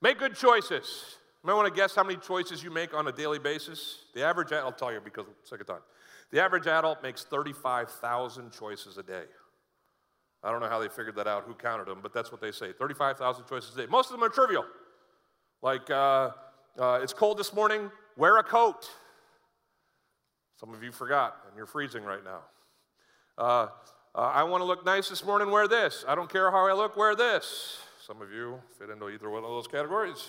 Make good choices. You might want to guess how many choices you make on a daily basis. The average, I'll tell you because second time. The average adult makes 35,000 choices a day. I don't know how they figured that out, who counted them, but that's what they say 35,000 choices a day. Most of them are trivial. Like, uh, uh, it's cold this morning, wear a coat. Some of you forgot, and you're freezing right now. Uh, uh I want to look nice this morning, wear this. I don't care how I look, wear this. Some of you fit into either one of those categories.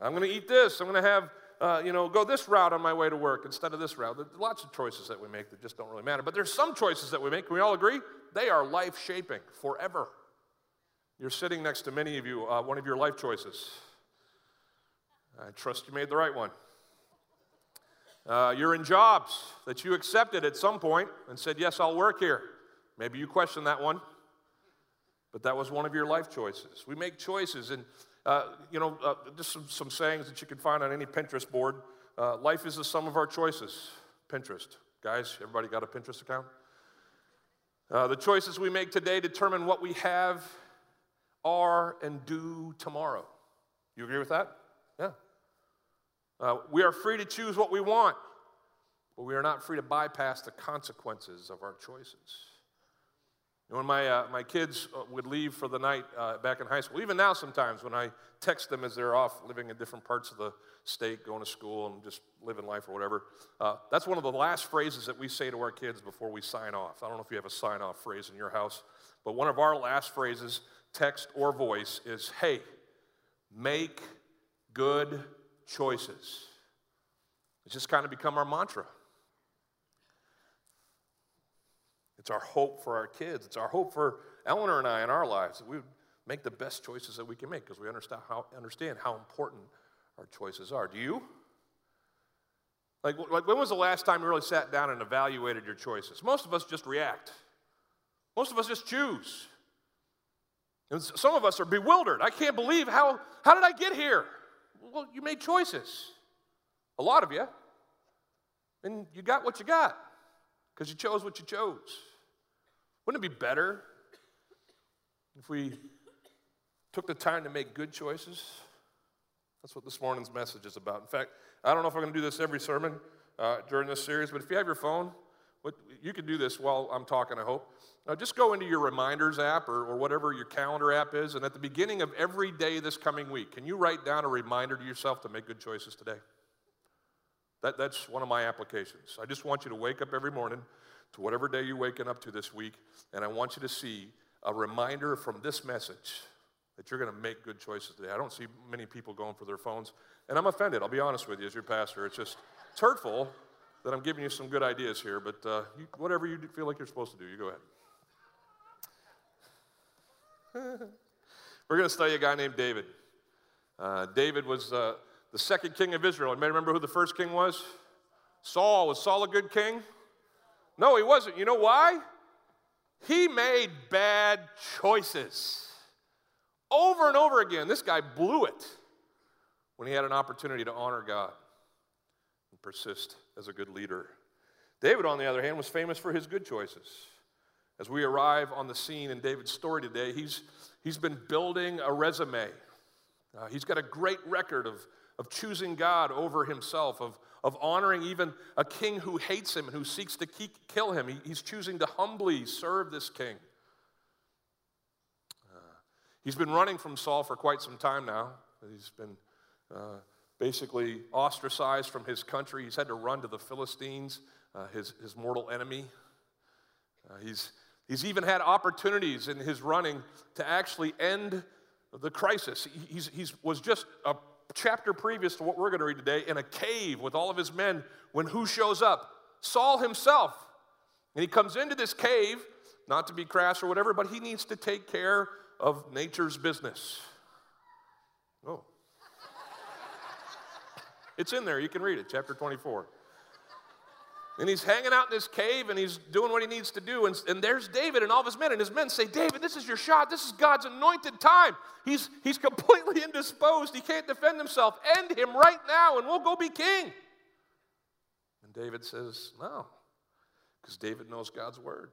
I'm going to eat this. I'm going to have, uh, you know, go this route on my way to work instead of this route. There's lots of choices that we make that just don't really matter. But there's some choices that we make. We all agree? They are life shaping forever. You're sitting next to many of you, uh, one of your life choices. I trust you made the right one. Uh, you're in jobs that you accepted at some point and said, Yes, I'll work here. Maybe you question that one, but that was one of your life choices. We make choices, and uh, you know, uh, just some, some, sayings that you can find on any Pinterest board. Uh, life is the sum of our choices. Pinterest. Guys, everybody got a Pinterest account? Uh, the choices we make today determine what we have, are, and do tomorrow. You agree with that? Yeah. Uh, we are free to choose what we want, but we are not free to bypass the consequences of our choices when my, uh, my kids uh, would leave for the night uh, back in high school, even now sometimes when I text them as they're off living in different parts of the state, going to school and just living life or whatever, uh, that's one of the last phrases that we say to our kids before we sign off. I don't know if you have a sign off phrase in your house, but one of our last phrases, text or voice, is hey, make good choices. It's just kind of become our mantra. It's our hope for our kids. It's our hope for Eleanor and I in our lives that we would make the best choices that we can make because we understand how, understand how important our choices are. Do you? Like, like, when was the last time you really sat down and evaluated your choices? Most of us just react. Most of us just choose. And some of us are bewildered. I can't believe how, how did I get here? Well, you made choices. A lot of you. And you got what you got because you chose what you chose. Wouldn't it be better if we took the time to make good choices? That's what this morning's message is about. In fact, I don't know if I'm going to do this every sermon uh, during this series, but if you have your phone, what, you can do this while I'm talking, I hope. Now, just go into your reminders app or, or whatever your calendar app is, and at the beginning of every day this coming week, can you write down a reminder to yourself to make good choices today? That, that's one of my applications. I just want you to wake up every morning to whatever day you're waking up to this week, and I want you to see a reminder from this message that you're going to make good choices today. I don't see many people going for their phones, and I'm offended. I'll be honest with you as your pastor. It's just it's hurtful that I'm giving you some good ideas here, but uh, you, whatever you feel like you're supposed to do, you go ahead. We're going to study a guy named David. Uh, David was uh, the second king of Israel. You may remember who the first king was? Saul. Was Saul a good king? No, he wasn't. You know why? He made bad choices. Over and over again, this guy blew it when he had an opportunity to honor God and persist as a good leader. David, on the other hand, was famous for his good choices. As we arrive on the scene in David's story today, he's, he's been building a resume. Uh, he's got a great record of, of choosing God over himself, of, of honoring even a king who hates him and who seeks to kill him. He, he's choosing to humbly serve this king. Uh, he's been running from Saul for quite some time now. He's been uh, basically ostracized from his country. He's had to run to the Philistines, uh, his, his mortal enemy. Uh, he's, he's even had opportunities in his running to actually end the crisis. He he's, he's was just a chapter previous to what we're going to read today, in a cave with all of his men, when who shows up? Saul himself. And he comes into this cave, not to be crass or whatever, but he needs to take care of nature's business. Oh. it's in there, you can read it, chapter 24. And he's hanging out in this cave and he's doing what he needs to do. And, and there's David and all of his men. And his men say, David, this is your shot. This is God's anointed time. He's, he's completely indisposed. He can't defend himself. End him right now and we'll go be king. And David says, No, because David knows God's word.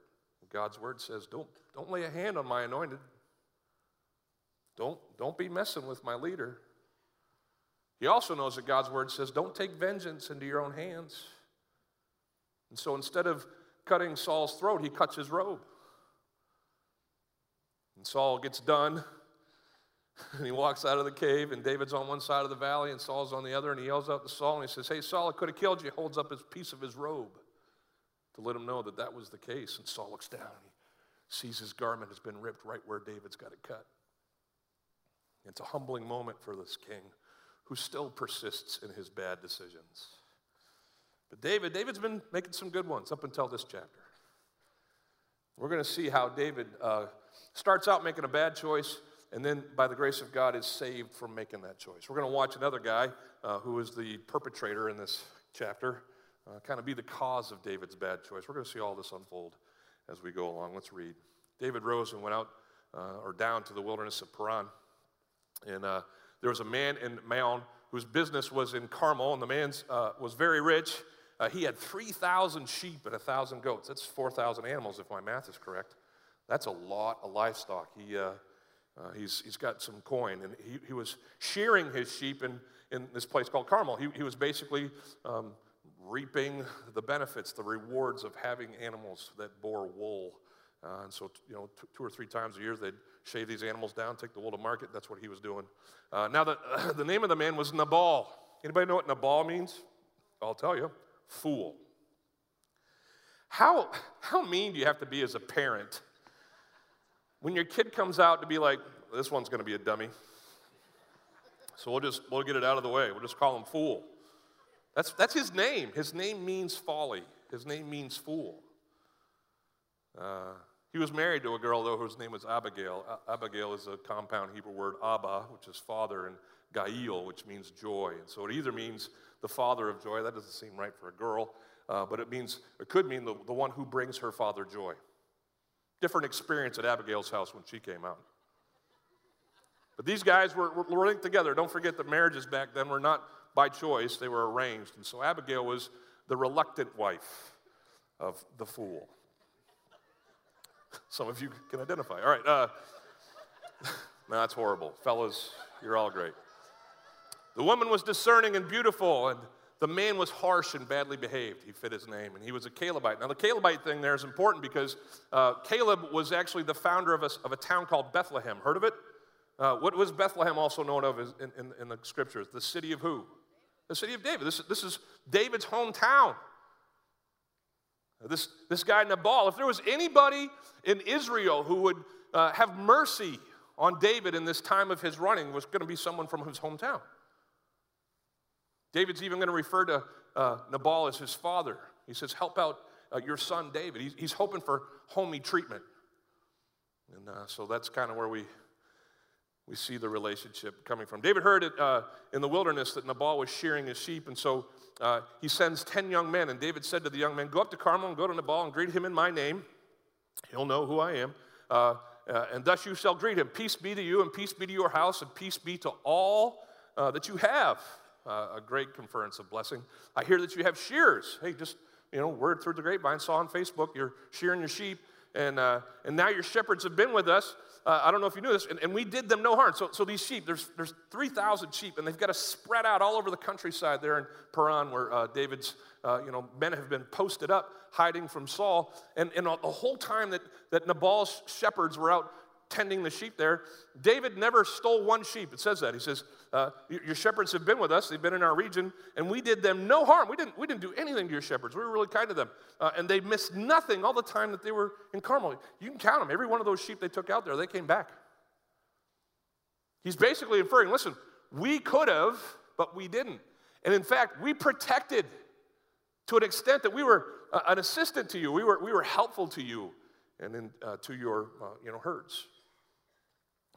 God's word says, don't, don't lay a hand on my anointed. Don't, don't be messing with my leader. He also knows that God's word says, don't take vengeance into your own hands. And so instead of cutting Saul's throat, he cuts his robe. And Saul gets done, and he walks out of the cave, and David's on one side of the valley, and Saul's on the other, and he yells out to Saul, and he says, Hey, Saul, I could have killed you. He holds up his piece of his robe to let him know that that was the case. And Saul looks down, and he sees his garment has been ripped right where David's got it cut. It's a humbling moment for this king who still persists in his bad decisions. But David, David's been making some good ones up until this chapter. We're going to see how David uh, starts out making a bad choice, and then by the grace of God is saved from making that choice. We're going to watch another guy uh, who is the perpetrator in this chapter uh, kind of be the cause of David's bad choice. We're going to see all this unfold as we go along. Let's read. David rose and went out uh, or down to the wilderness of Paran. And uh, there was a man in Maon whose business was in Carmel, and the man uh, was very rich. Uh, he had 3,000 sheep and 1,000 goats. That's 4,000 animals, if my math is correct. That's a lot of livestock. He, uh, uh, he's, he's got some coin, and he, he was shearing his sheep in, in this place called Carmel. He, he was basically um, reaping the benefits, the rewards of having animals that bore wool. Uh, and so, you know, two or three times a year, they'd shave these animals down, take the wool to market. That's what he was doing. Uh, now, the, uh, the name of the man was Nabal. Anybody know what Nabal means? I'll tell you fool. How, how mean do you have to be as a parent when your kid comes out to be like, this one's going to be a dummy? So we'll just we'll get it out of the way. We'll just call him fool. That's, that's his name. His name means folly. His name means fool. Uh, he was married to a girl, though, whose name was Abigail. Abigail is a compound Hebrew word, Abba, which is father, and Gail, which means joy. And so it either means the father of joy, that doesn't seem right for a girl, uh, but it means, it could mean the, the one who brings her father joy. Different experience at Abigail's house when she came out. But these guys were, were linked together. Don't forget that marriages back then were not by choice, they were arranged. And so Abigail was the reluctant wife of the fool. Some of you can identify. All right. Uh, no, that's horrible. Fellas, you're all great. The woman was discerning and beautiful, and the man was harsh and badly behaved. He fit his name, and he was a Calebite. Now, the Calebite thing there is important because uh, Caleb was actually the founder of a, of a town called Bethlehem. Heard of it? Uh, what was Bethlehem also known of in, in, in, the scriptures? The city of who? The city of David. This, this is David's hometown. This, this guy Nabal, if there was anybody in Israel who would uh, have mercy on David in this time of his running, was going to be someone from his hometown. David's even going to refer to uh, Nabal as his father. He says, Help out uh, your son David. He's, he's, hoping for homey treatment. And uh, so that's kind of where we, we see the relationship coming from. David heard it uh, in the wilderness that Nabal was shearing his sheep, and so uh, he sends 10 young men. And David said to the young men, Go up to Carmel and go to Nabal and greet him in my name. He'll know who I am. Uh, and thus you shall greet him. Peace be to you, and peace be to your house, and peace be to all that you have uh, a great conference of blessing. I hear that you have shears. Hey, just, you know, word through the grapevine, saw on Facebook, you're shearing your sheep, and, uh, and now your shepherds have been with us. Uh, I don't know if you knew this, and, and, we did them no harm. So, so these sheep, there's, there's 3,000 sheep, and they've got to spread out all over the countryside there in Paran, where uh, David's uh, you know, men have been posted up, hiding from Saul. And, and the whole time that, that Nabal's shepherds were out tending the sheep there, David never stole one sheep. It says that. He says, uh, Your shepherds have been with us, they've been in our region, and we did them no harm. We didn't, we didn't do anything to your shepherds. We were really kind to them. Uh, and they missed nothing all the time that they were in Carmel. You can count them. Every one of those sheep they took out there, they came back. He's basically inferring listen, we could have, but we didn't. And in fact, we protected to an extent that we were uh, an assistant to you, we were, we were helpful to you and in, uh, to your uh, you know, herds.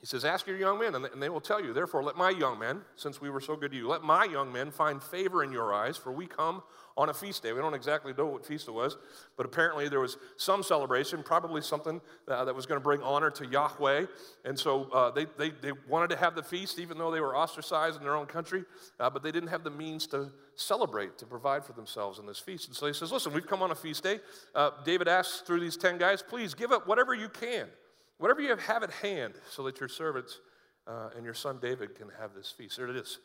He says, Ask your young men, and they will tell you. Therefore, let my young men, since we were so good to you, let my young men find favor in your eyes, for we come on a feast day. We don't exactly know what feast it was, but apparently there was some celebration, probably something uh, that was going to bring honor to Yahweh. And so uh, they, they, they wanted to have the feast, even though they were ostracized in their own country, uh, but they didn't have the means to celebrate, to provide for themselves in this feast. And so he says, Listen, we've come on a feast day. Uh, David asks through these 10 guys, please give up whatever you can Whatever you have, have at hand, so that your servants uh, and your son David can have this feast. There it is.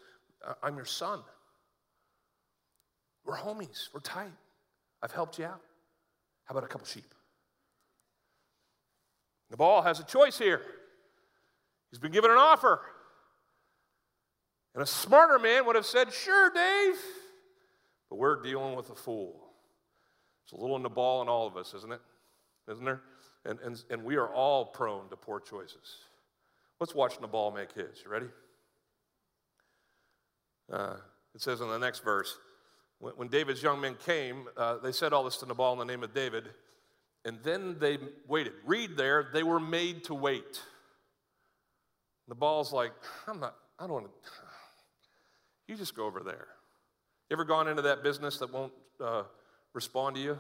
I'm your son. We're homies. We're tight. I've helped you out. How about a couple sheep? Nabal has a choice here. He's been given an offer. And a smarter man would have said, Sure, Dave. But we're dealing with a fool. It's a little Nabal in all of us, isn't it? Isn't there? And, and, and we are all prone to poor choices. Let's watch Nabal make his. You ready? Uh, it says in the next verse when, when David's young men came, uh, they said all this to Nabal in the name of David, and then they waited. Read there, they were made to wait. Nabal's like, I'm not, I don't want to, you just go over there. You ever gone into that business that won't uh, respond to you?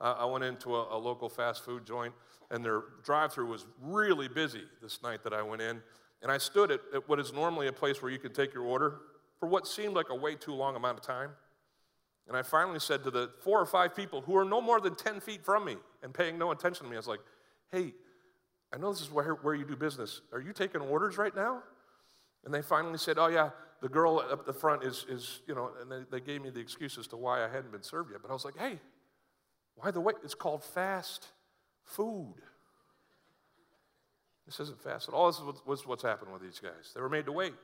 I went into a, a, local fast food joint, and their drive through was really busy this night that I went in. And I stood at, at what is normally a place where you can take your order for what seemed like a way too long amount of time. And I finally said to the four or five people who are no more than 10 feet from me and paying no attention to me, I was like, hey, I know this is where, where you do business. Are you taking orders right now? And they finally said, oh, yeah, the girl up the front is, is you know, and they, they gave me the excuse as to why I hadn't been served yet. But I was like, hey, why the wait? It's called fast food. This isn't fast at all. This is what's happened with these guys. They were made to wait.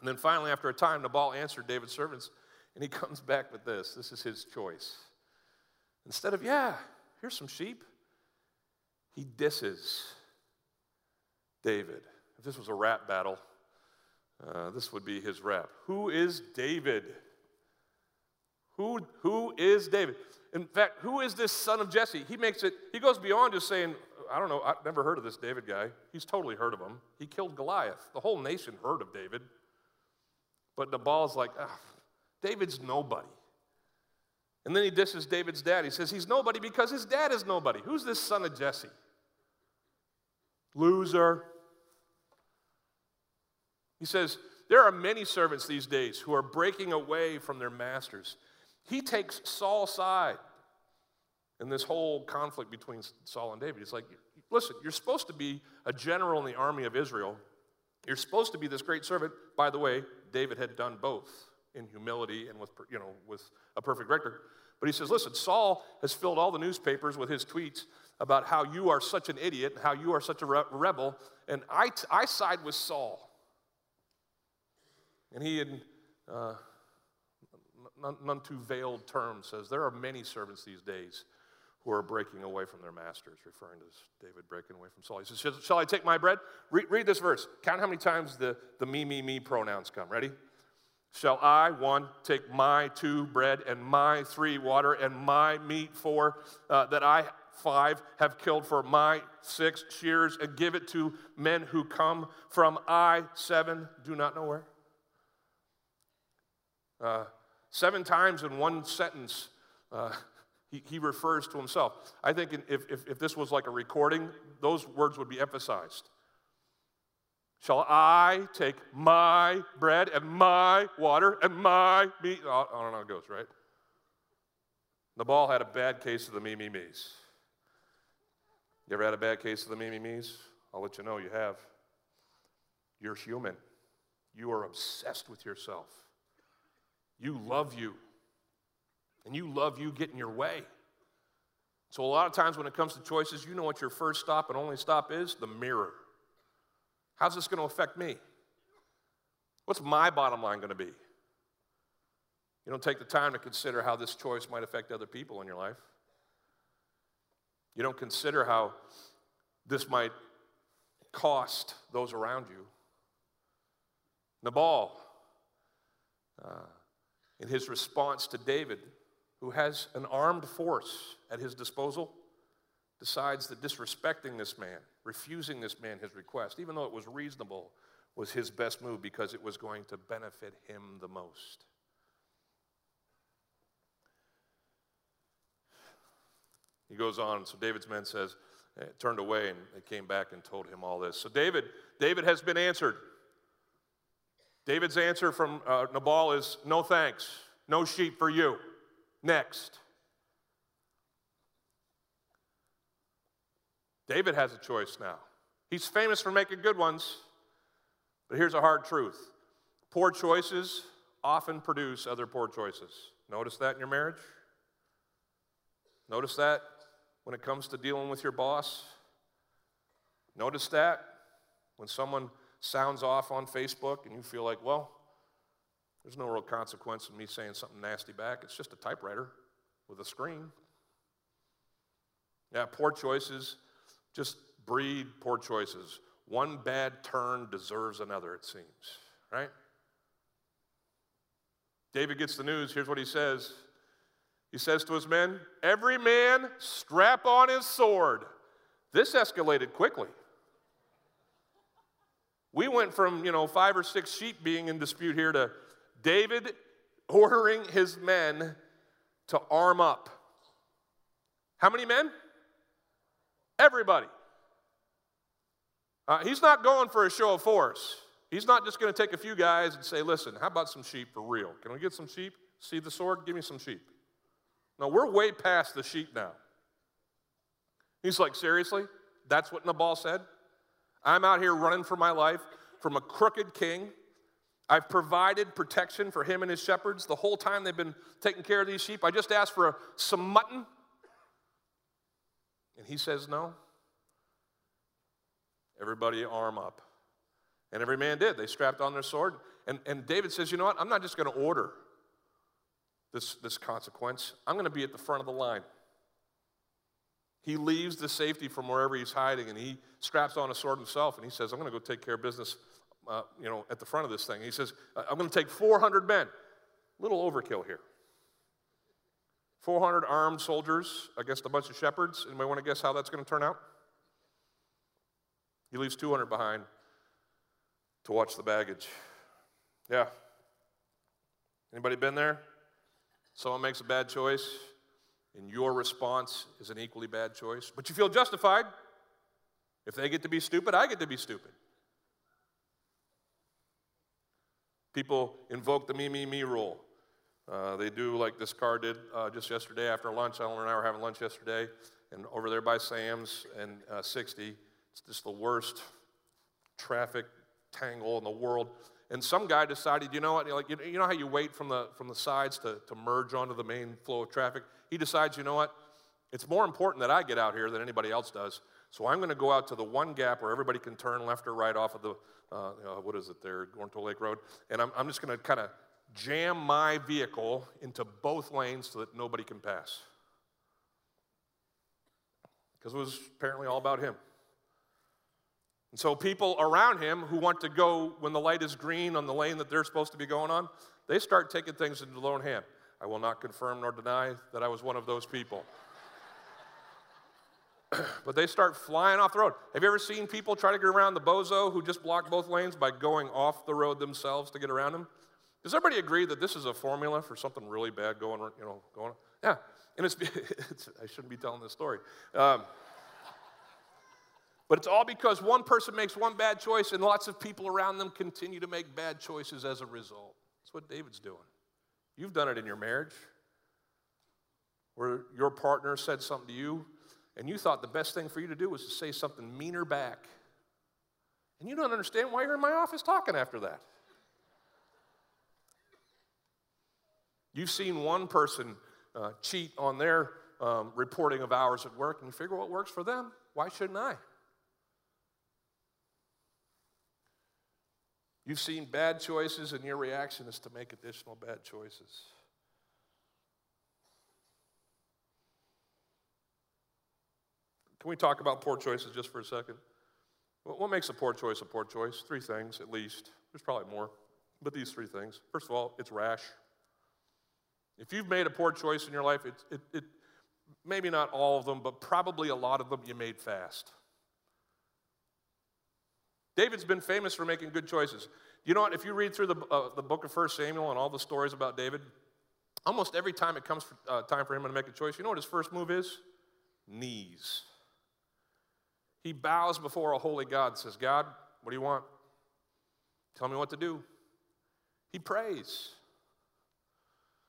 And then finally, after a time, Nabal answered David's servants and he comes back with this. This is his choice. Instead of, yeah, here's some sheep, he disses David. If this was a rap battle, uh, this would be his rap. Who is David? Who, who is David? In fact, who is this son of Jesse? He makes it, he goes beyond just saying, I don't know, I've never heard of this David guy. He's totally heard of him. He killed Goliath. The whole nation heard of David. But Nabal's like, ah, David's nobody. And then he disses David's dad. He says he's nobody because his dad is nobody. Who's this son of Jesse? Loser. He says, There are many servants these days who are breaking away from their masters. He takes Saul's side in this whole conflict between Saul and David. He's like, Listen, you're supposed to be a general in the army of Israel. You're supposed to be this great servant. By the way, David had done both in humility and with, you know, with a perfect record. But he says, listen, Saul has filled all the newspapers with his tweets about how you are such an idiot, and how you are such a re- rebel, and I, I side with Saul. And he, in uh, none, none too veiled terms, says, There are many servants these days who are breaking away from their masters, referring to David breaking away from Saul. He says, Shall I take my bread? Read, read this verse. Count how many times the, the me, me, me pronouns come. Ready? Shall I, one, take my two bread and my three water and my meat four uh, that I, five, have killed for my six shears and give it to men who come from I, seven, do not know where? Uh, seven times in one sentence, uh, he, he refers to himself. I think if, if, if this was like a recording, those words would be emphasized. Shall I take my bread and my water and my meat? Oh, I don't know it goes, right? Nabal had a bad case of the me, me, me's. You ever had a bad case of the me, me, me's? I'll let you know you have. You're human. You are obsessed with yourself. You love you. And you love you getting your way. So, a lot of times when it comes to choices, you know what your first stop and only stop is? The mirror. How's this going to affect me? What's my bottom line going to be? You don't take the time to consider how this choice might affect other people in your life. You don't consider how this might cost those around you. Nabal, uh, in his response to David, who has an armed force at his disposal, decides that disrespecting this man, refusing this man his request, even though it was reasonable, was his best move because it was going to benefit him the most. He goes on, so David's men says, eh, turned away and they came back and told him all this. So David, David has been answered. David's answer from uh, Nabal is no thanks, no sheep for you. Next. David has a choice now. He's famous for making good ones. But here's a hard truth poor choices often produce other poor choices. Notice that in your marriage? Notice that when it comes to dealing with your boss? Notice that when someone sounds off on Facebook and you feel like, well, there's no real consequence in me saying something nasty back. It's just a typewriter with a screen. Yeah, poor choices just breed poor choices. One bad turn deserves another, it seems, right? David gets the news. Here's what he says He says to his men, Every man strap on his sword. This escalated quickly. We went from, you know, five or six sheep being in dispute here to David ordering his men to arm up. How many men? Everybody. Uh, he's not going for a show of force. He's not just going to take a few guys and say, listen, how about some sheep for real? Can we get some sheep? See the sword? Give me some sheep. No, we're way past the sheep now. He's like, seriously? That's what Nabal said? I'm out here running for my life from a crooked king. I've provided protection for him and his shepherds the whole time they've been taking care of these sheep. I just asked for a, some mutton. And he says, no. Everybody arm up. And every man did. They strapped on their sword. And, and David says, You know what? I'm not just going to order this, this consequence, I'm going to be at the front of the line. He leaves the safety from wherever he's hiding and he straps on a sword himself and he says, I'm going to go take care of business uh, you know, at the front of this thing. He says, I'm going to take 400 men. Little overkill here. 400 armed soldiers against a bunch of shepherds. Anybody want to guess how that's going to turn out? He leaves 200 behind to watch the baggage. Yeah. Anybody been there? Someone makes a bad choice, and your response is an equally bad choice, but you feel justified. If they get to be stupid, I get to be stupid. People invoke the me, me, me rule. Uh, they do like this car did uh, just yesterday after lunch. Ellen and I were having lunch yesterday, and over there by Sam's and uh, 60, it's just the worst traffic tangle in the world. And some guy decided, you know what, like, you know how you wait from the, from the sides to, to merge onto the main flow of traffic? He decides, you know what, it's more important that I get out here than anybody else does. So I'm going to go out to the one gap where everybody can turn left or right off of the, uh, what is it there, Gornto Lake Road. And I'm, I'm just going to kind of jam my vehicle into both lanes so that nobody can pass. Because it was apparently all about him. And so people around him who want to go when the light is green on the lane that they're supposed to be going on, they start taking things into their own hand. I will not confirm nor deny that I was one of those people. but they start flying off the road. Have you ever seen people try to get around the bozo who just blocked both lanes by going off the road themselves to get around him? Does everybody agree that this is a formula for something really bad going, you know, going? Yeah, and it's, it's I shouldn't be telling this story. Um, but it's all because one person makes one bad choice and lots of people around them continue to make bad choices as a result. That's what David's doing. You've done it in your marriage where your partner said something to you and you thought the best thing for you to do was to say something meaner back. And you don't understand why you're in my office talking after that. You've seen one person uh, cheat on their um, reporting of hours at work, and you figure what works for them. Why shouldn't I? You've seen bad choices, and your reaction is to make additional bad choices. Can we talk about poor choices just for a second? What makes a poor choice a poor choice? Three things at least. There's probably more, but these three things. First of all, it's rash. If you've made a poor choice in your life, it, it, it maybe not all of them, but probably a lot of them you made fast. David's been famous for making good choices. You know what? If you read through the, uh, the book of 1 Samuel and all the stories about David, almost every time it comes for, uh, time for him to make a choice, you know what his first move is? Knees. He bows before a holy God, says, God, what do you want? Tell me what to do. He prays.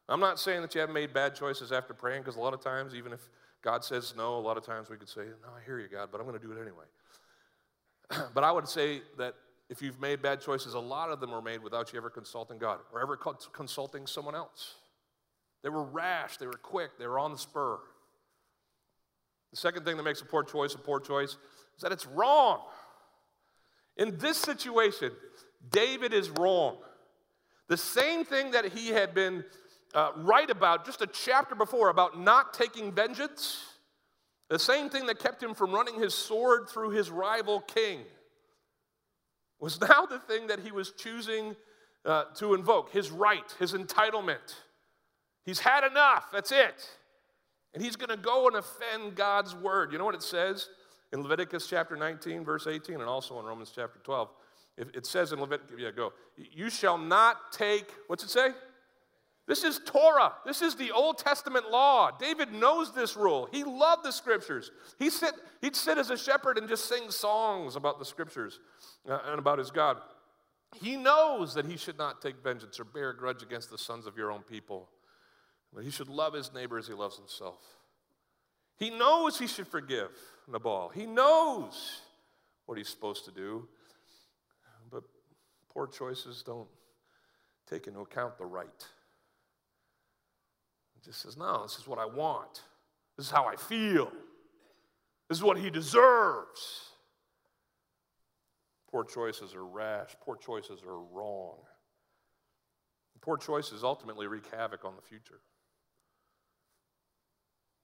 I'm not saying that you haven't made bad choices after praying, because a lot of times, even if God says no, a lot of times we could say, No, I hear you, God, but I'm going to do it anyway. but I would say that if you've made bad choices, a lot of them were made without you ever consulting God or ever consulting someone else. They were rash, they were quick, they were on the spur. The second thing that makes a poor choice a poor choice is that it's wrong. In this situation, David is wrong. The same thing that he had been uh, right about just a chapter before about not taking vengeance, the same thing that kept him from running his sword through his rival king, was now the thing that he was choosing uh, to invoke his right, his entitlement. He's had enough, that's it. And he's going to go and offend God's word. You know what it says in Leviticus chapter 19, verse 18, and also in Romans chapter 12? It says in Leviticus, yeah, go, you shall not take, what's it say? This is Torah. This is the Old Testament law. David knows this rule. He loved the scriptures. He sit, he'd sit as a shepherd and just sing songs about the scriptures uh, and about his God. He knows that he should not take vengeance or bear a grudge against the sons of your own people, but he should love his neighbor as he loves himself. He knows he should forgive Nabal. He knows what he's supposed to do, but poor choices don't take into account the right just says, No, this is what I want. This is how I feel. This is what he deserves. Poor choices are rash. Poor choices are wrong. Poor choices ultimately wreak havoc on the future.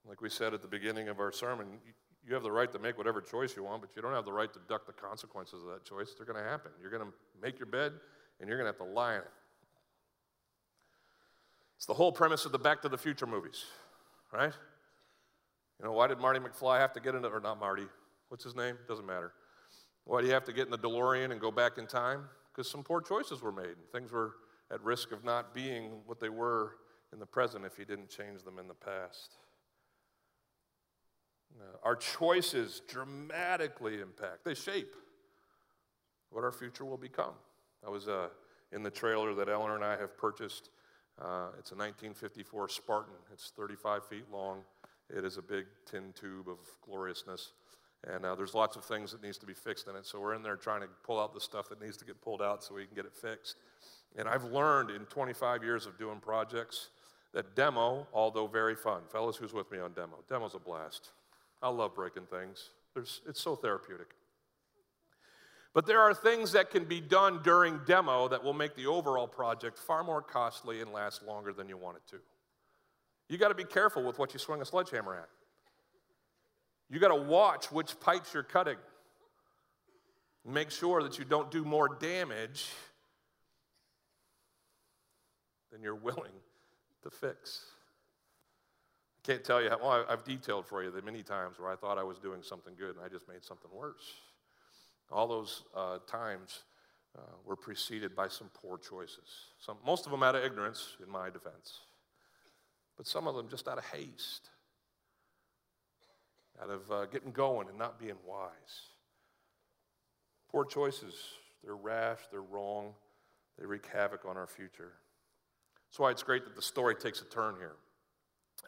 Like we said at the beginning of our sermon, you have the right to make whatever choice you want, but you don't have the right to duck the consequences of that choice. They're going to happen. You're going to make your bed, and you're going to have to lie in it. It's the whole premise of the Back to the Future movies, right? You know, why did Marty McFly have to get in, or not Marty, what's his name? Doesn't matter. Why do you have to get in the DeLorean and go back in time? Because some poor choices were made. Things were at risk of not being what they were in the present if you didn't change them in the past. our choices dramatically impact, they shape what our future will become. I was uh, in the trailer that Eleanor and I have purchased uh, it's a 1954 Spartan. It's 35 feet long. It is a big tin tube of gloriousness. And uh, there's lots of things that needs to be fixed in it. So we're in there trying to pull out the stuff that needs to get pulled out so we can get it fixed. And I've learned in 25 years of doing projects that demo, although very fun, fellas, who's with me on demo? Demo's a blast. I love breaking things. There's, it's so therapeutic. But there are things that can be done during demo that will make the overall project far more costly and last longer than you want it to. You got to be careful with what you swing a sledgehammer at. You got to watch which pipes you're cutting. Make sure that you don't do more damage than you're willing to fix. I can't tell you how, well, I've detailed for you the many times where I thought I was doing something good and I just made something worse. All those uh, times uh, were preceded by some poor choices. Some, most of them out of ignorance, in my defense, but some of them just out of haste, out of uh, getting going and not being wise. Poor choices, they're rash, they're wrong, they wreak havoc on our future. That's why it's great that the story takes a turn here.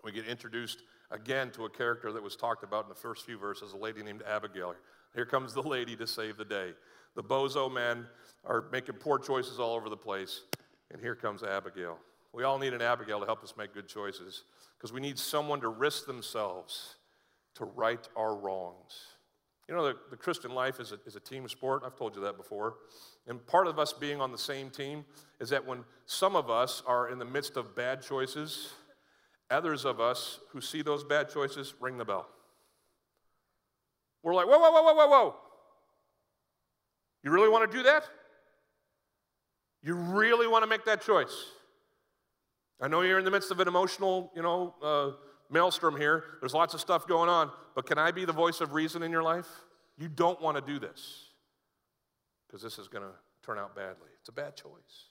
We get introduced again to a character that was talked about in the first few verses, a lady named Abigail. Here comes the lady to save the day. The bozo men are making poor choices all over the place, and here comes Abigail. We all need an Abigail to help us make good choices because we need someone to risk themselves to right our wrongs. You know, the, the Christian life is a, is a team sport. I've told you that before. And part of us being on the same team is that when some of us are in the midst of bad choices, others of us who see those bad choices ring the bell. We're like, whoa, whoa, whoa, whoa, whoa, whoa. You really want to do that? You really want to make that choice? I know you're in the midst of an emotional, you know, uh, maelstrom here. There's lots of stuff going on, but can I be the voice of reason in your life? You don't want to do this because this is going to turn out badly. It's a bad choice.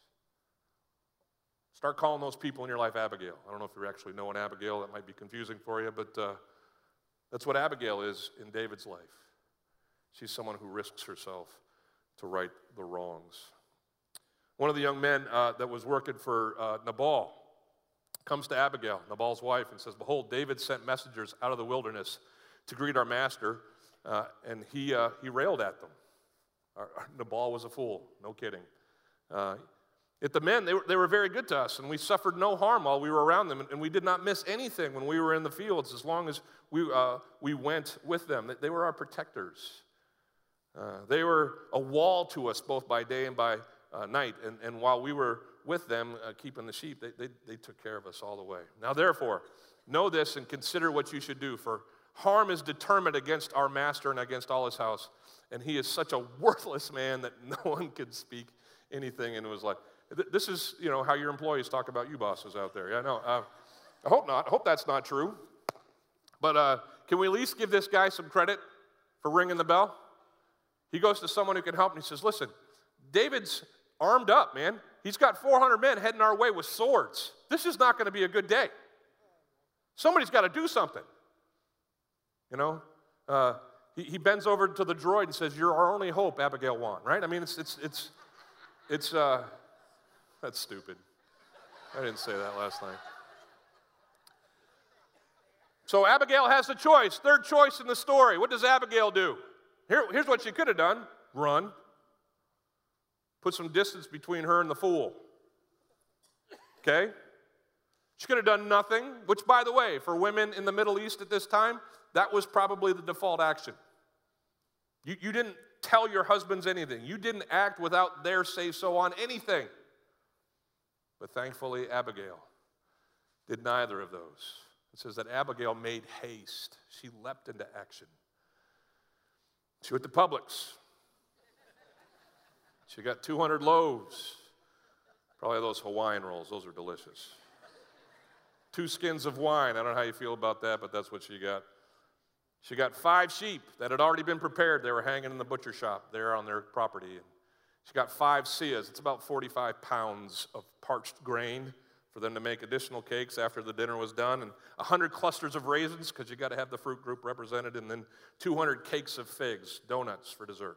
Start calling those people in your life Abigail. I don't know if you actually know an Abigail. That might be confusing for you, but uh, that's what Abigail is in David's life. She's someone who risks herself to right the wrongs. One of the young men uh, that was working for uh, Nabal comes to Abigail, Nabal's wife, and says, Behold, David sent messengers out of the wilderness to greet our master, uh, and he, uh, he railed at them. Nabal was a fool, no kidding. At the men, they were, they were very good to us, and we suffered no harm while we were around them, and, and we did not miss anything when we were in the fields as long as we, uh, we went with them. They were our protectors. Uh, they were a wall to us both by day and by uh, night, and, and while we were with them uh, keeping the sheep, they, they, they took care of us all the way. Now, therefore, know this and consider what you should do, for harm is determined against our master and against all his house, and he is such a worthless man that no one could speak anything into his This is, you know, how your employees talk about you bosses out there. Yeah, no, uh, I hope not. I hope that's not true. But uh, can we at least give this guy some credit for ringing the bell? He goes to someone who can help and he says, Listen, David's armed up, man. He's got 400 men heading our way with swords. This is not going to be a good day. Somebody's got to do something. You know, uh, he, he, bends over to the droid and says, You're our only hope, Abigail Wan, right? I mean, it's, it's, it's, it's, uh, that's stupid. I didn't say that last night. So Abigail has a choice. Third choice in the story. What does Abigail do? Here, here's what she could have done run, put some distance between her and the fool. Okay? She could have done nothing, which, by the way, for women in the Middle East at this time, that was probably the default action. You, you didn't tell your husbands anything, you didn't act without their say so on anything. But thankfully, Abigail did neither of those. It says that Abigail made haste. She leapt into action. She went to Publix. She got 200 loaves. Probably those Hawaiian rolls, those are delicious. Two skins of wine. I don't know how you feel about that, but that's what she got. She got five sheep that had already been prepared. They were hanging in the butcher shop there on their property. She got five seahs. It's about 45 pounds of parched grain for them to make additional cakes after the dinner was done, and 100 clusters of raisins, because you got to have the fruit group represented, and then 200 cakes of figs, donuts for dessert.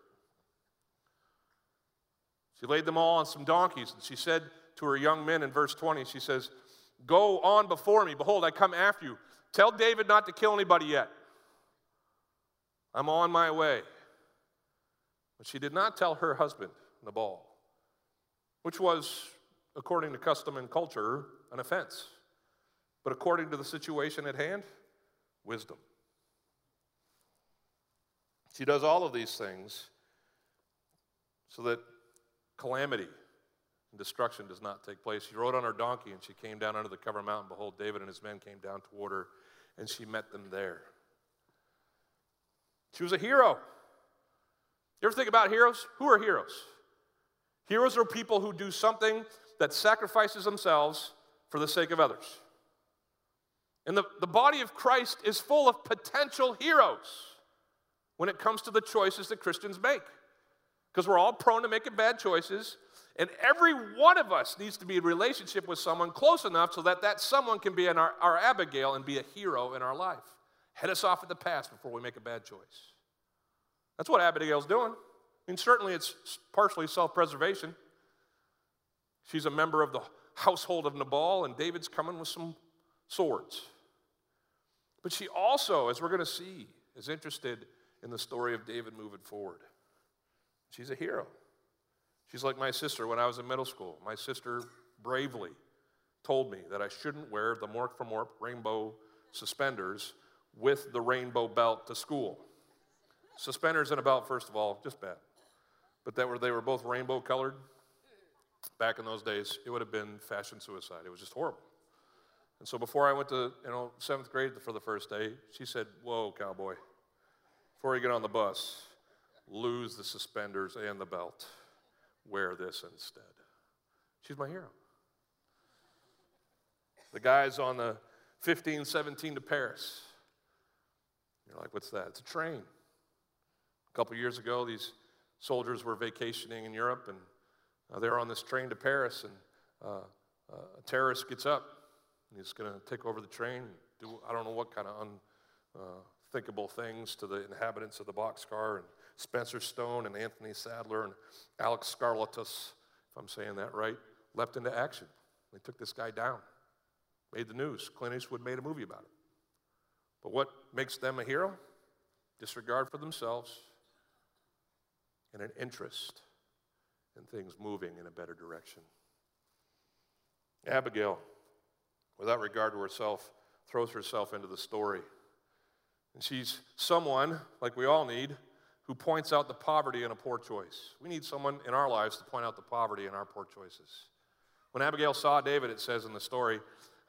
She laid them all on some donkeys, and she said to her young men in verse 20, she says, Go on before me. Behold, I come after you. Tell David not to kill anybody yet. I'm on my way. But she did not tell her husband, Nabal, which was, according to custom and culture, an offense. But according to the situation at hand, wisdom. She does all of these things so that calamity and destruction does not take place. She rode on her donkey and she came down under the cover of mountain. Behold, David and his men came down toward her, and she met them there. She was a hero. You ever think about heroes? Who are heroes? Heroes are people who do something that sacrifices themselves for the sake of others. And the, the body of Christ is full of potential heroes when it comes to the choices that Christians make. Because we're all prone to making bad choices, and every one of us needs to be in relationship with someone close enough so that that someone can be our, our Abigail and be a hero in our life. Head us off at the pass before we make a bad choice. That's what Abigail's doing. I mean, certainly it's partially self preservation. She's a member of the household of Nabal, and David's coming with some swords. But she also, as we're going to see, is interested in the story of David moving forward. She's a hero. She's like my sister when I was in middle school. My sister bravely told me that I shouldn't wear the Mork from Ork rainbow suspenders with the rainbow belt to school. Suspenders and a belt, first of all, just bad. But that were, they were both rainbow colored. Back in those days, it would have been fashion suicide. It was just horrible. And so before I went to you know seventh grade for the first day, she said, "Whoa, cowboy! Before you get on the bus, lose the suspenders and the belt. Wear this instead." She's my hero. The guys on the 15, 17 to Paris. You're like, what's that? It's a train. A couple years ago, these soldiers were vacationing in Europe, and uh, they're on this train to Paris, and uh, uh, a terrorist gets up, and he's going to take over the train, do I don't know what kind of unthinkable uh, things to the inhabitants of the boxcar, and Spencer Stone and Anthony Sadler and Alex Skarlatos, if I'm saying that right, leapt into action. They took this guy down, made the news. Clint Eastwood made a movie about it. But what makes them a hero? Disregard for themselves, and an interest in things moving in a better direction. Abigail, without regard to herself, throws herself into the story. And she's someone, like we all need, who points out the poverty in a poor choice. We need someone in our lives to point out the poverty in our poor choices. When Abigail saw David, it says in the story,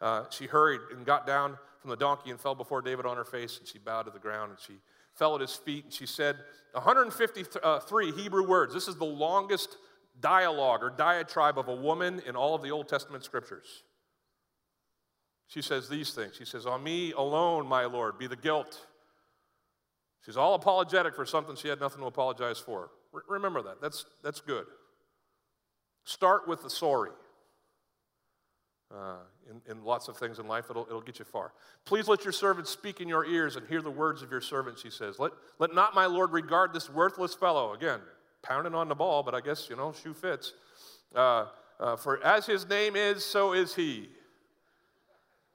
uh, she hurried and got down from the donkey and fell before David on her face, and she bowed to the ground and she fell at his feet and she said 153 Hebrew words. This is the longest dialogue or diatribe of a woman in all of the Old Testament scriptures. She says these things. She says, On me alone, my Lord, be the guilt. She's all apologetic for something she had nothing to apologize for. remember that. That's, that's good. Start with the sorry. Uh, in, in, lots of things in life, it'll, it'll get you far. Please let your servant speak in your ears and hear the words of your servant, she says. Let, let not my Lord regard this worthless fellow. Again, pounding on Nabal, but I guess, you know, shoe fits. Uh, uh, for as his name is, so is he.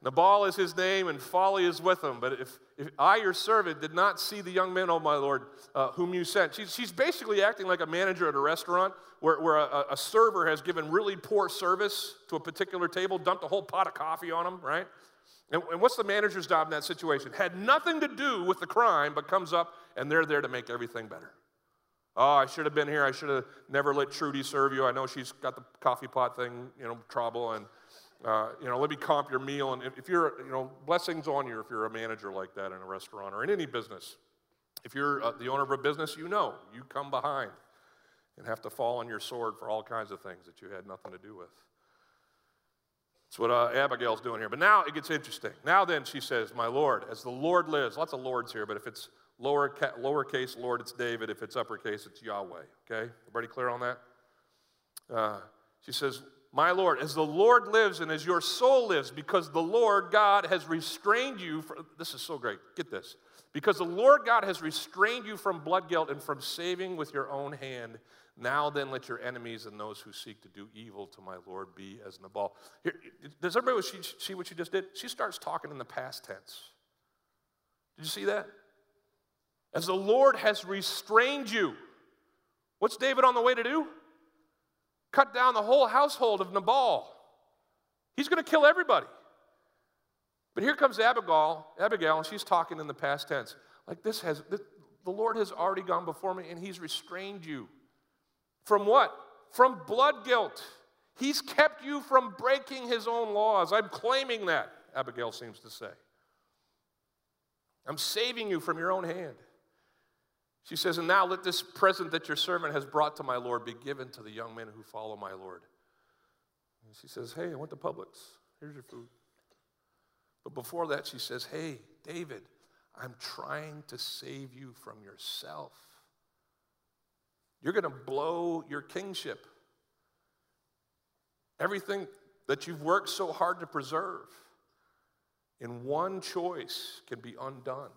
Nabal is his name, and folly is with him. But if, if I, your servant, did not see the young men, oh my Lord, uh, whom you sent, she's, she's basically acting like a manager at a restaurant where, where a, a server has given really poor service to a particular table, dumped a whole pot of coffee on them, right? And, and what's the manager's job in that situation? Had nothing to do with the crime, but comes up and they're there to make everything better. Oh, I should have been here. I should have never let Trudy serve you. I know she's got the coffee pot thing, you know, trouble. And, uh, you know, let me comp your meal. And if, if, you're, you know, blessings on you if you're a manager like that in a restaurant or in any business. If you're uh, the owner of a business, you know, you come behind and have to fall on your sword for all kinds of things that you had nothing to do with. That's what uh, Abigail's doing here. But now it gets interesting. Now then, she says, My Lord, as the Lord lives, lots of lords here, but if it's lower, lowercase Lord, it's David. If it's uppercase, it's Yahweh. Okay? Everybody clear on that? Uh, she says, My Lord, as the Lord lives and as your soul lives, because the Lord God has restrained you. From, this is so great. Get this. Because the Lord God has restrained you from blood guilt and from saving with your own hand. Now then, let your enemies and those who seek to do evil to my Lord be as Nabal. Here, does everybody see what she just did? She starts talking in the past tense. Did you see that? as the Lord has restrained you. What's David on the way to do? Cut down the whole household of Nabal. He's going to kill everybody. But here comes Abigail, Abigail, and she's talking in the past tense. Like this has this, the Lord has already gone before me and he's restrained you. From what? From blood guilt. He's kept you from breaking his own laws. I'm claiming that, Abigail seems to say. I'm saving you from your own hand. She says, And now let this present that your servant has brought to my Lord be given to the young men who follow my Lord. And she says, Hey, I went to Publix. Here's your food. But before that, she says, Hey, David, I'm trying to save you from yourself. You're going to blow your kingship. Everything that you've worked so hard to preserve in one choice can be undone.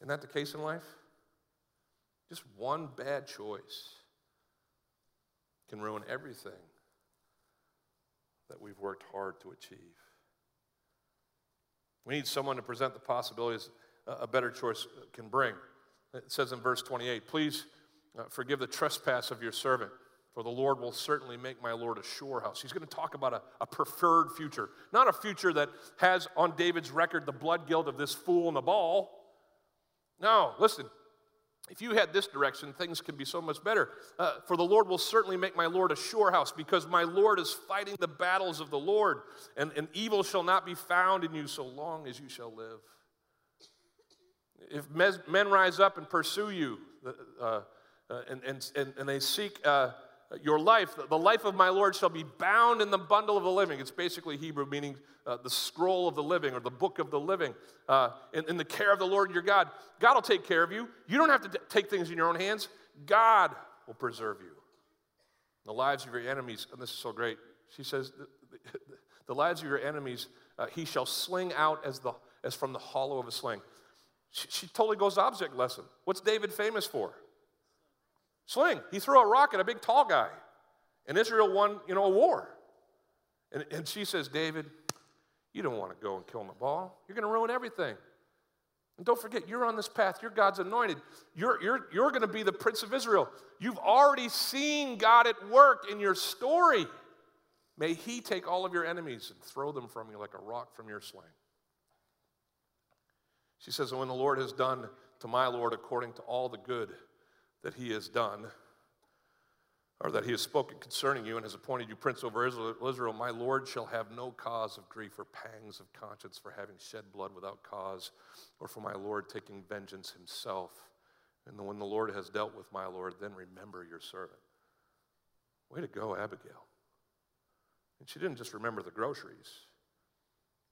Isn't that the case in life? Just one bad choice can ruin everything that we've worked hard to achieve. We need someone to present the possibilities a better choice can bring. It says in verse 28 Please uh, forgive the trespass of your servant, for the Lord will certainly make my Lord a sure house. He's going to talk about a, a preferred future, not a future that has on David's record the blood guilt of this fool Nabal. No, listen, if you had this direction, things could be so much better. Uh, for the Lord will certainly make my Lord a sure house, because my Lord is fighting the battles of the Lord, and, and evil shall not be found in you so long as you shall live. If men rise up and pursue you, uh, uh, and, and, and, they seek uh, your life, the life of my Lord shall be bound in the bundle of the living. It's basically Hebrew meaning uh, the scroll of the living or the book of the living. Uh, in, in, the care of the Lord your God. God will take care of you. You don't have to t- take things in your own hands. God will preserve you. The lives of your enemies, and this is so great. She says, the, the, lives of your enemies, uh, he shall sling out as, the, as from the hollow of a sling. She, she totally goes object lesson. What's David famous for? Sling. He threw a rock at a big tall guy. And Israel won, you know, a war. And, and she says, David, you don't want to go and kill Nabal. You're going to ruin everything. And don't forget, you're on this path. You're God's anointed. You're, you're, you're going to be the Prince of Israel. You've already seen God at work in your story. May He take all of your enemies and throw them from you like a rock from your sling. She says, And when the Lord has done to my Lord according to all the good that He has done, or that he has spoken concerning you and has appointed you prince over Israel, my Lord shall have no cause of grief or pangs of conscience for having shed blood without cause, or for my Lord taking vengeance himself. And when the Lord has dealt with my Lord, then remember your servant. Way to go, Abigail. And she didn't just remember the groceries,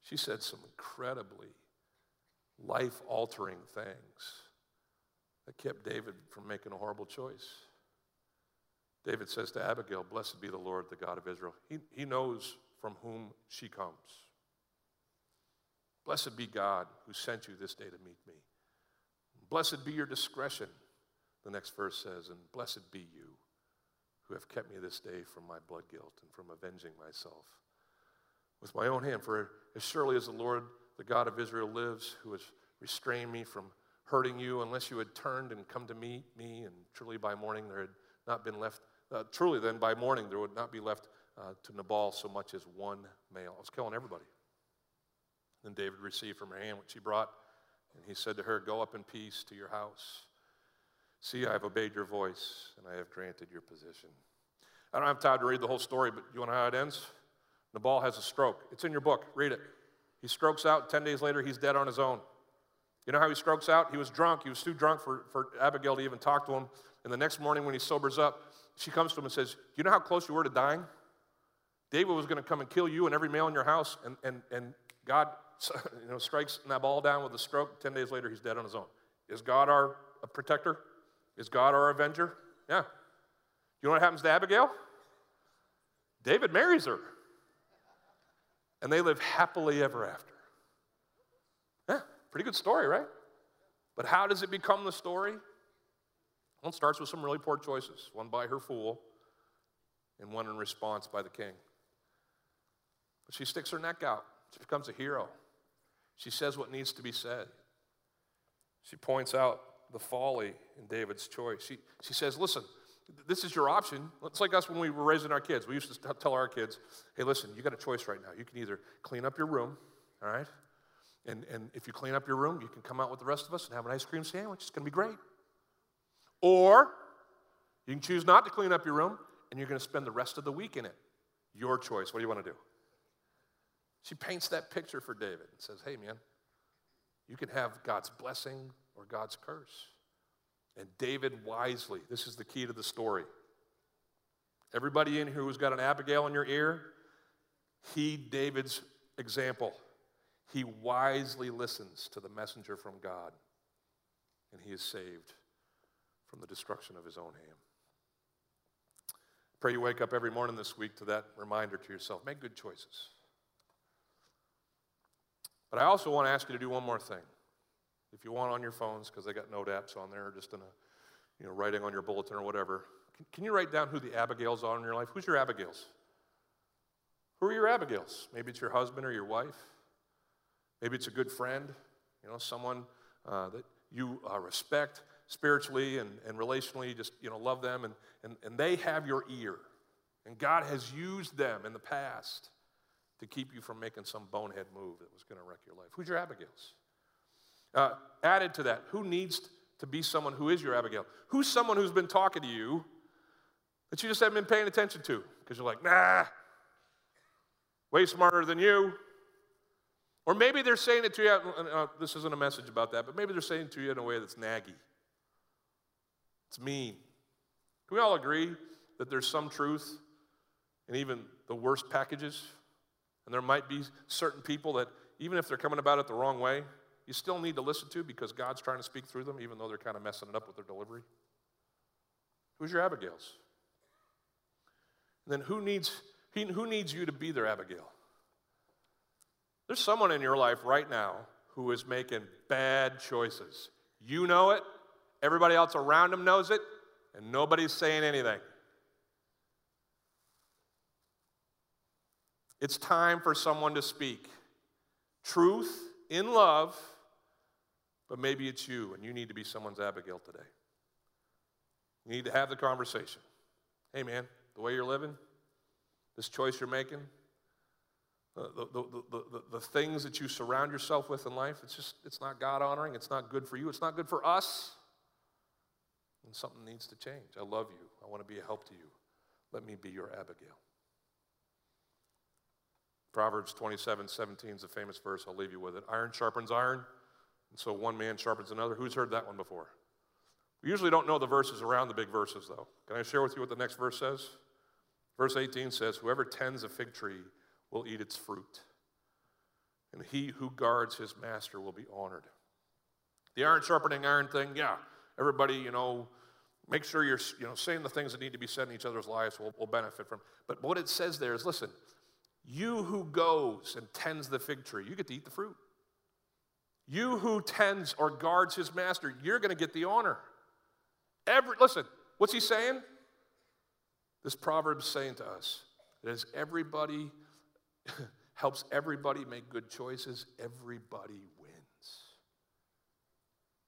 she said some incredibly life altering things that kept David from making a horrible choice. David says to Abigail, Blessed be the Lord, the God of Israel. He, he knows from whom she comes. Blessed be God who sent you this day to meet me. Blessed be your discretion, the next verse says, and blessed be you who have kept me this day from my blood guilt and from avenging myself with my own hand. For as surely as the Lord, the God of Israel, lives, who has restrained me from hurting you, unless you had turned and come to meet me, and truly by morning there had not been left, uh, truly then by morning there would not be left uh, to Nabal so much as one male. I was killing everybody. Then David received from her hand what she brought, and he said to her, Go up in peace to your house. See, I have obeyed your voice, and I have granted your position. I don't have time to read the whole story, but you want to know how it ends? Nabal has a stroke. It's in your book. Read it. He strokes out. Ten days later, he's dead on his own. You know how he strokes out? He was drunk. He was too drunk for, for Abigail to even talk to him. And the next morning, when he sobers up, she comes to him and says, You know how close you were to dying? David was going to come and kill you and every male in your house, and, and, and God you know, strikes Nabal down with a stroke. Ten days later, he's dead on his own. Is God our protector? Is God our avenger? Yeah. You know what happens to Abigail? David marries her. And they live happily ever after. Pretty good story, right? But how does it become the story? Well, it starts with some really poor choices one by her fool, and one in response by the king. But she sticks her neck out. She becomes a hero. She says what needs to be said. She points out the folly in David's choice. She, she says, Listen, this is your option. It's like us when we were raising our kids. We used to tell our kids, Hey, listen, you got a choice right now. You can either clean up your room, all right? And, and if you clean up your room, you can come out with the rest of us and have an ice cream sandwich. It's going to be great. Or you can choose not to clean up your room and you're going to spend the rest of the week in it. Your choice. What do you want to do? She paints that picture for David and says, Hey, man, you can have God's blessing or God's curse. And David wisely, this is the key to the story. Everybody in here who's got an Abigail in your ear, heed David's example. He wisely listens to the messenger from God, and he is saved from the destruction of his own hand. Pray you wake up every morning this week to that reminder to yourself. Make good choices. But I also want to ask you to do one more thing. If you want on your phones, because they got note apps on there, just in a, you know, writing on your bulletin or whatever, can, can you write down who the Abigails are in your life? Who's your Abigails? Who are your Abigails? Maybe it's your husband or your wife. Maybe it's a good friend, you know, someone uh, that you uh, respect spiritually and, and relationally, just, you know, love them, and, and, and they have your ear. And God has used them in the past to keep you from making some bonehead move that was going to wreck your life. Who's your Abigails? Uh, added to that, who needs to be someone who is your Abigail? Who's someone who's been talking to you that you just haven't been paying attention to? Because you're like, nah, way smarter than you. Or maybe they're saying it to you, uh, this isn't a message about that, but maybe they're saying it to you in a way that's naggy. It's mean. Can we all agree that there's some truth in even the worst packages? And there might be certain people that, even if they're coming about it the wrong way, you still need to listen to because God's trying to speak through them, even though they're kind of messing it up with their delivery. Who's your Abigail's? And then who needs, who needs you to be their Abigail? There's someone in your life right now who is making bad choices. You know it, everybody else around them knows it, and nobody's saying anything. It's time for someone to speak truth in love But maybe it's you, and you need to be someone's Abigail today. You need to have the conversation. Hey, man, the way you're living, this choice you're making, the, the, the, the, things that you surround yourself with in life, it's just, it's not God honoring. It's not good for you. It's not good for us. And something needs to change. I love you. I want to be a help to you. Let me be your Abigail. Proverbs 27 17 is a famous verse. I'll leave you with it. Iron sharpens iron, and so one man sharpens another. Who's heard that one before? We usually don't know the verses around the big verses, though. Can I share with you what the next verse says? Verse 18 says, Whoever tends a fig tree will eat its fruit, and he who guards his master will be honored. The iron sharpening iron thing, yeah, everybody, you know, make sure you're you know, saying the things that need to be said in each other's lives will, will benefit from. But what it says there is listen, you who goes and tends the fig tree, you get to eat the fruit. You who tends or guards his master, you're going to get the honor. Every, listen, what's he saying? This proverb's saying to us that as everybody helps everybody make good choices, everybody wins.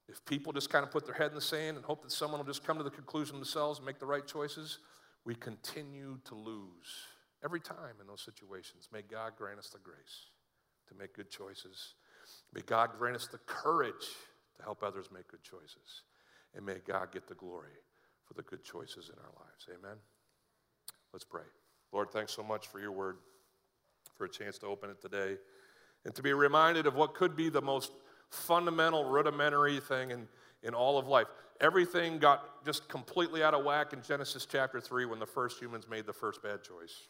If people just kind of put their head in the sand and hope that someone will just come to the conclusion themselves and make the right choices, we continue to lose every time in those situations. May God grant us the grace to make good choices. May God grant us the courage to help others make good choices. And may God get the glory for the good choices in our lives. Amen. Let's pray. Lord, thanks so much for your word, for a chance to open it today, and to be reminded of what could be the most fundamental, rudimentary thing in, in all of life. Everything got just completely out of whack in Genesis chapter 3 when the first humans made the first bad choice.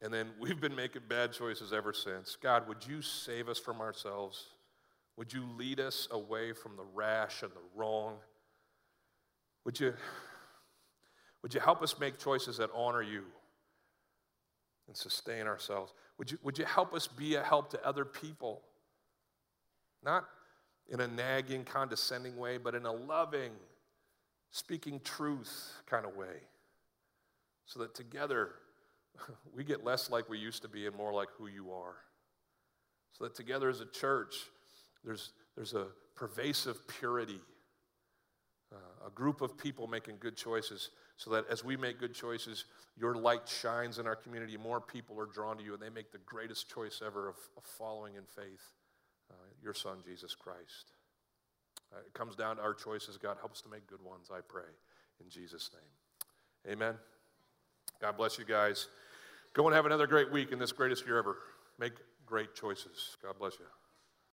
And then we've been making bad choices ever since. God, would you save us from ourselves? Would you lead us away from the rash and the wrong? Would you, would you help us make choices that honor you and sustain ourselves? Would you, would you help us be a help to other people? Not in a nagging, condescending way, but in a loving, speaking truth kind of way. So that together we get less like we used to be and more like who you are. So that together as a church, there's, there's a pervasive purity, uh, a group of people making good choices, so that as we make good choices, your light shines in our community. More people are drawn to you, and they make the greatest choice ever of, of following in faith uh, your Son, Jesus Christ. Uh, it comes down to our choices. God, help us to make good ones, I pray, in Jesus' name. Amen. God bless you guys. Go and have another great week in this greatest year ever. Make great choices. God bless you.